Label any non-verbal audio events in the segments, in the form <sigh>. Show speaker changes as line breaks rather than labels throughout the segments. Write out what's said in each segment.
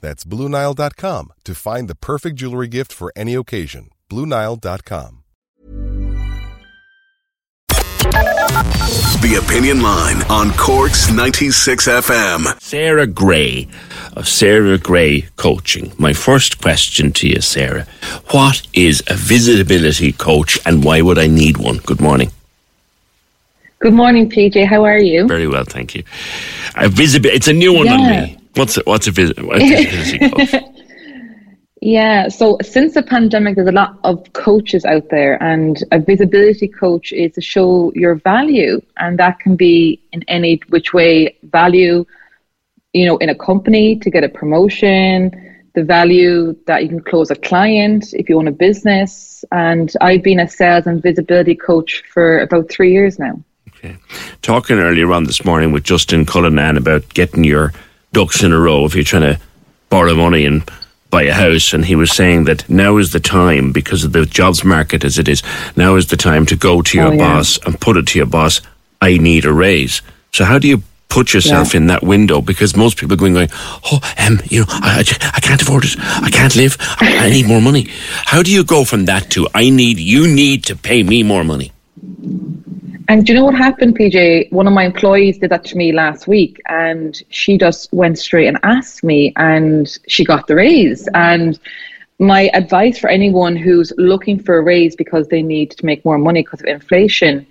That's BlueNile.com to find the perfect jewelry gift for any occasion. BlueNile.com.
The Opinion Line on Cork's 96 FM.
Sarah Gray of Sarah Gray Coaching. My first question to you, Sarah. What is a visibility coach and why would I need one? Good morning.
Good morning, PJ. How are you?
Very well, thank you. A visibi- it's a new one on me. What's a, what's a, vis- what's a visibility <laughs> coach?
Yeah, so since the pandemic, there's a lot of coaches out there, and a visibility coach is to show your value, and that can be in any which way value, you know, in a company to get a promotion, the value that you can close a client if you own a business. And I've been a sales and visibility coach for about three years now.
Okay. Talking earlier on this morning with Justin Cullinan about getting your ducks in a row if you're trying to borrow money and buy a house, and he was saying that now is the time because of the jobs market as it is. Now is the time to go to your
Oh, yeah.
boss and put it to your boss. I need a raise. So how do you put yourself
Yeah.
in that window? Because most people are going, going, oh, um, you know, I, I, can't afford it. I can't live. I, I need more money. How do you go from that to I need you need to pay me more money?
And do you know what happened, PJ? One of my employees did that to me last week, and she just went straight and asked me, and she got the raise. And my advice for anyone who's looking for a raise because they need to make more money because of inflation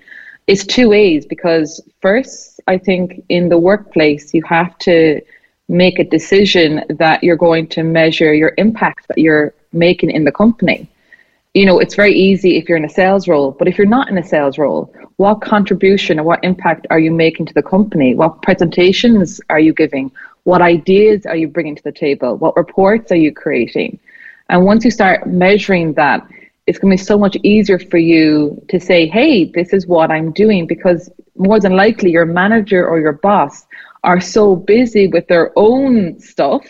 is two ways. Because first, I think in the workplace, you have to make a decision that you're going to measure your impact that you're making in the company you know, it's very easy if you're in a sales role, but if you're not in a sales role, what contribution or what impact are you making to the company? What presentations are you giving? What ideas are you bringing to the table? What reports are you creating? And once you start measuring that, it's going to be so much easier for you to say, hey, this is what I'm doing, because more than likely your manager or your boss are so busy with their own stuff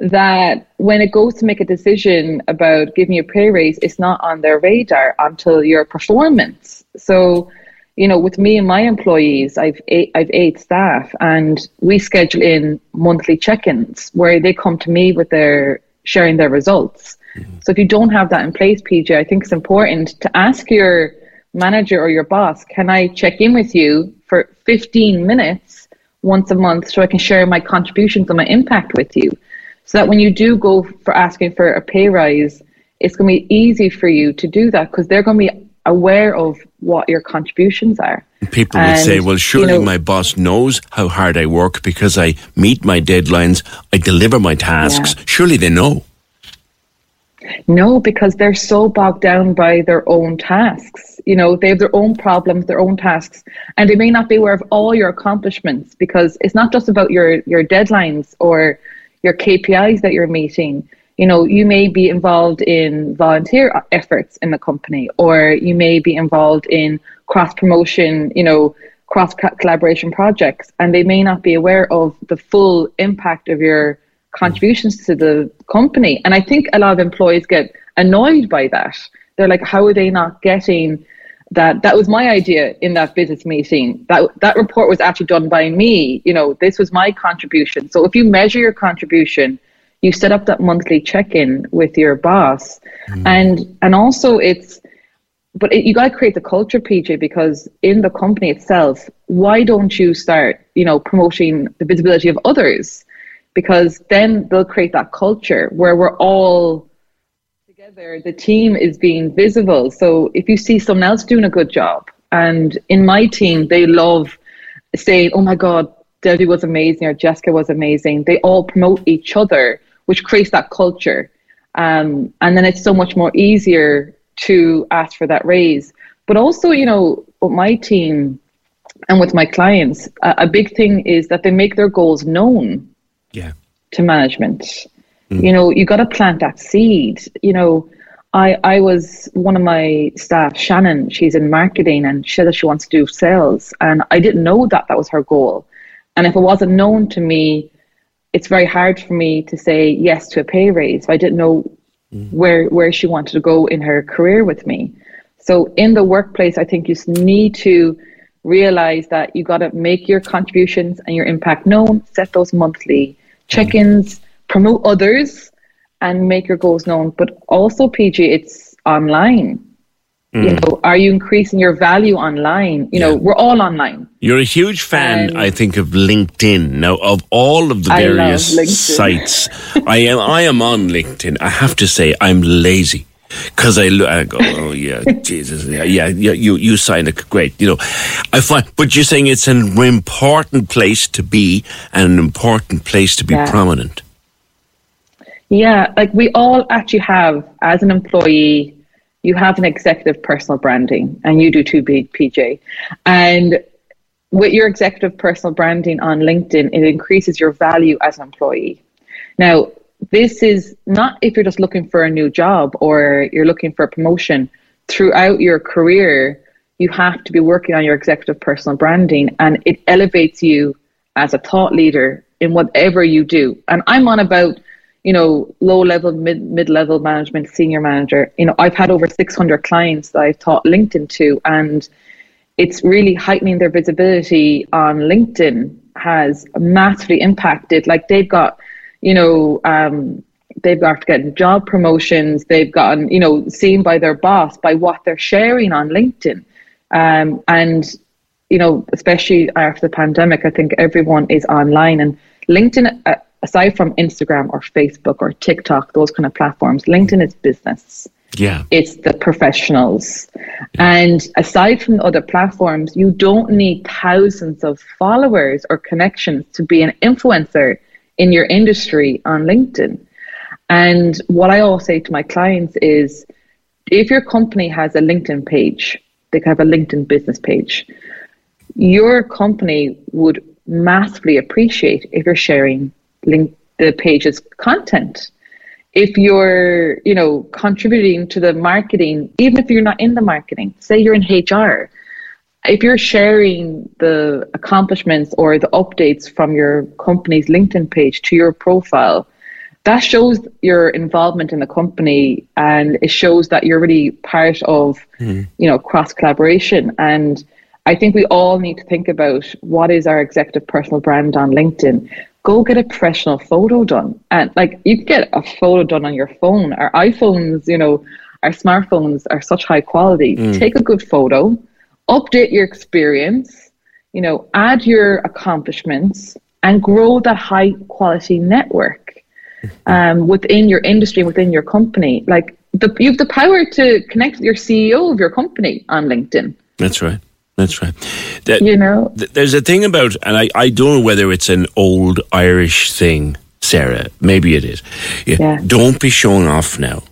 that when it goes to make a decision about giving you a pay raise, it's not on their radar until your performance. So, you know, with me and my employees, I've eight, I've eight staff, and we schedule in monthly check-ins where they come to me with their sharing their results. Mm-hmm. So if you don't have that in place, PJ, I think it's important to ask your manager or your boss, can I check in with you for 15 minutes once a month so I can share my contributions and my impact with you? So that when you do go for asking for a pay rise, it's going to be easy for you to do that because they're going to be aware of what your contributions are.
People would say, well, surely
you know-
my boss knows how hard I work because I meet my deadlines, I deliver my tasks.
Yeah.
Surely they know.
No, because they're so bogged down by their own tasks. You know, they have their own problems, their own tasks, and they may not be aware of all your accomplishments because it's not just about your your deadlines or your KPIs that you're meeting. You know, you may be involved in volunteer efforts in the company, or you may be involved in cross promotion. You know, cross collaboration projects, and they may not be aware of the full impact of your contributions to the company. And I think a lot of employees get annoyed by that. They're like, how are they not getting that? That was my idea in that business meeting. That that report was actually done by me. You know, this was my contribution. So if you measure your contribution, you set up that monthly check-in with your boss, hmm. and and also it's but it, you got to create the culture, PJ, because in the company itself, why don't you start, you know, promoting the visibility of others? Because then they'll create that culture where we're all together, the team is being visible. So if you see someone else doing a good job, and in my team, they love saying, "Oh my God, Debbie was amazing," or Jessica was amazing. They all promote each other, which creates that culture, um, and then it's so much more easier to ask for that raise. But also, you know, with my team and with my clients, a, a big thing is that they make their goals known.
Yeah.
To management, mm. you know, you got to plant that seed. You know, I I was one of my staff, Shannon. She's in marketing, and she said she wants to do sales, and I didn't know that that was her goal. And if it wasn't known to me, it's very hard for me to say yes to a pay raise. I didn't know mm. where where she wanted to go in her career with me. So in the workplace, I think you need to realize that you got to make your contributions and your impact known, set those monthly check-ins, promote others, and make your goals known. But also, PJ, it's online. Mm. You know, are you increasing your value online? You yeah. know, we're all online.
You're a huge fan, um, I think, of LinkedIn. Now, of all of the various sites, <laughs> I am I am on LinkedIn. I have to say, I'm lazy because I look, I go, oh yeah, <laughs> Jesus, yeah, yeah, you you sign it, great, you know. I find, but you're saying it's an important place to be and an important place to be yeah. prominent.
Yeah, like we all actually have, as an employee, you have an executive personal branding, and you do too, PJ, and with your executive personal branding on LinkedIn, it increases your value as an employee. Now, this is not if you're just looking for a new job or you're looking for a promotion. Throughout your career, you have to be working on your executive personal branding and it elevates you as a thought leader in whatever you do. And I'm on about, you know, low level, mid mid level management, senior manager. You know, I've had over 600 clients that I've taught LinkedIn to, and it's really heightening their visibility on LinkedIn has massively impacted. Like they've got you know, um, they've got getting job promotions, they've gotten, you know, seen by their boss by what they're sharing on LinkedIn. Um, and, you know, especially after the pandemic, I think everyone is online and LinkedIn, uh, aside from Instagram or Facebook or TikTok, those kind of platforms, LinkedIn is business.
Yeah.
It's the professionals. Yeah. And aside from other platforms, you don't need thousands of followers or connections to be an influencer in your industry on LinkedIn. And what I always say to my clients is if your company has a LinkedIn page, they can have a LinkedIn business page. Your company would massively appreciate if you're sharing link the page's content. If you're, you know, contributing to the marketing, even if you're not in the marketing, say you're in HR, if you're sharing the accomplishments or the updates from your company's LinkedIn page to your profile, that shows your involvement in the company and it shows that you're really part of mm. you know cross collaboration and i think we all need to think about what is our executive personal brand on linkedin go get a professional photo done and like you can get a photo done on your phone our iphones you know our smartphones are such high quality mm. take a good photo update your experience, you know, add your accomplishments and grow that high quality network <laughs> um, within your industry, within your company. Like the, you have the power to connect with your CEO of your company on LinkedIn.
That's right. That's right. That,
you know,
th- there's a thing about, and I, I don't know whether it's an old Irish thing, Sarah. Maybe it is. Yeah. yeah. Don't be showing off now.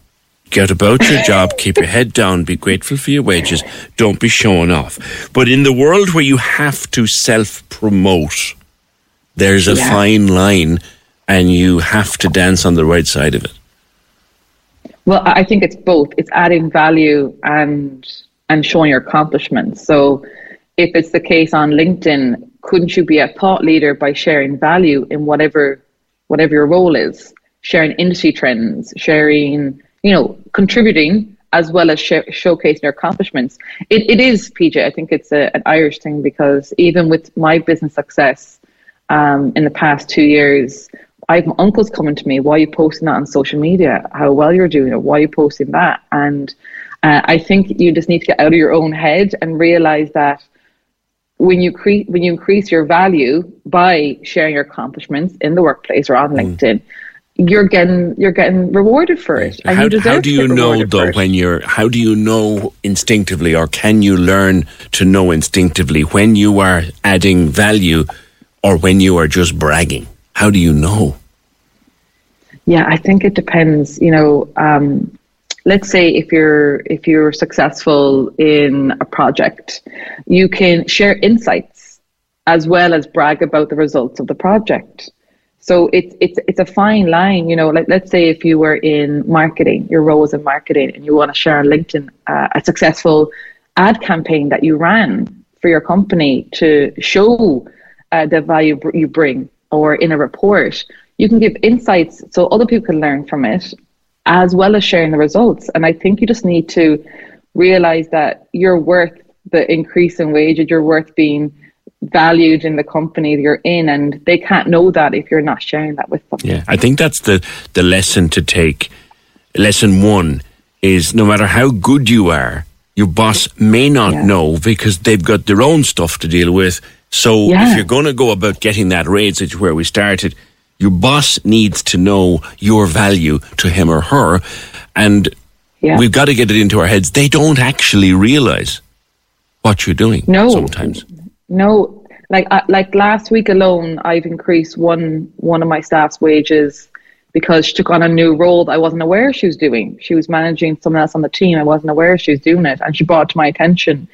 Get about your job, keep your head down, be grateful for your wages, don't be showing off. But in the world where you have to self promote, there's a yeah. fine line and you have to dance on the right side of it.
Well, I think it's both. It's adding value and and showing your accomplishments. So if it's the case on LinkedIn, couldn't you be a thought leader by sharing value in whatever whatever your role is? Sharing industry trends, sharing you know, contributing as well as sh- showcasing your accomplishments. It, it is, PJ, I think it's a, an Irish thing because even with my business success um, in the past two years, I have my uncles coming to me, why are you posting that on social media? How well you're doing it? Why are you posting that? And uh, I think you just need to get out of your own head and realize that when you cre- when you increase your value by sharing your accomplishments in the workplace or on mm. LinkedIn, you're getting you're getting rewarded for it.
How,
you
how do you know though when you're how do you know instinctively or can you learn to know instinctively when you are adding value or when you are just bragging? How do you know?
Yeah, I think it depends. You know, um, let's say if you're if you're successful in a project, you can share insights as well as brag about the results of the project. So it's it's it's a fine line, you know. Like let's say if you were in marketing, your role was in marketing, and you want to share on LinkedIn uh, a successful ad campaign that you ran for your company to show uh, the value you bring, or in a report, you can give insights so other people can learn from it, as well as sharing the results. And I think you just need to realize that you're worth the increase in wages, you're worth being valued in the company that you're in, and they can't know that if you're not sharing that with them.
Yeah, I think that's the the lesson to take. Lesson one is no matter how good you are, your boss may not
Yeah.
know because they've got their own stuff to deal with. So
Yeah.
if you're going to go about getting that raise, which is where we started, your boss needs to know your value to him or her, and
Yeah.
we've got to get it into our heads. They don't actually realize what you're doing.
No.
sometimes.
No, like uh, like last week alone, I've increased one one of my staff's wages because she took on a new role that I wasn't aware she was doing. She was managing someone else on the team. I wasn't aware she was doing it, and she brought it to my attention.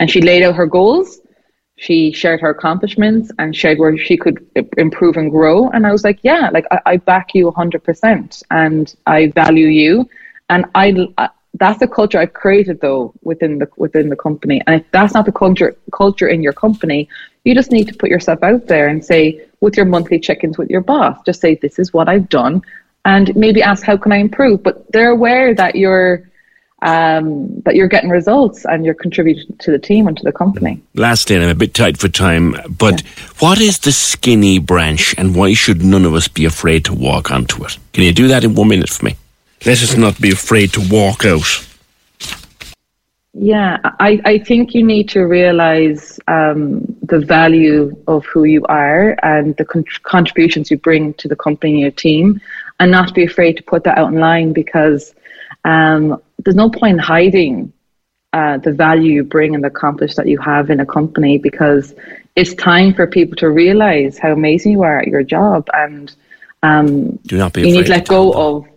And she laid out her goals. She shared her accomplishments and shared where she could improve and grow. And I was like, yeah, like I, I back you 100%, and I value you. And I, I that's the culture I've created though within the within the company. And if that's not the culture culture in your company, you just need to put yourself out there and say with your monthly check-ins with your boss, just say this is what I've done, and maybe ask how can I improve. But they're aware that you're um, that you're getting results and you're contributing to the team and to the company.
Lastly, and I'm a bit tight for time, but what is the skinny branch and why should none of us be afraid to walk onto it? Can you do that in one minute for me? Let us not be afraid to walk out.
Yeah, I, I think you need to realize um, the value of who you are and the con- contributions you bring to the company and your team, and not be afraid to put that out in line because um, there's no point in hiding uh, the value you bring and the accomplishments that you have in a company because it's time for people to realize how amazing you are at your job and um,
Do not be
you need to let
tell
go
them.
of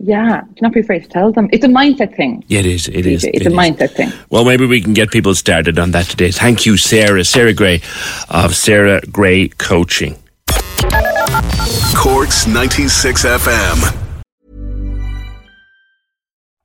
yeah do not be afraid to tell them it's a mindset thing
Yeah, it is. It is.
it's
it
a
is.
mindset thing
Well, maybe we can get people started on that today. Thank you, Sarah. Sarah Gray of Sarah Gray Coaching.
Corks 96 FM.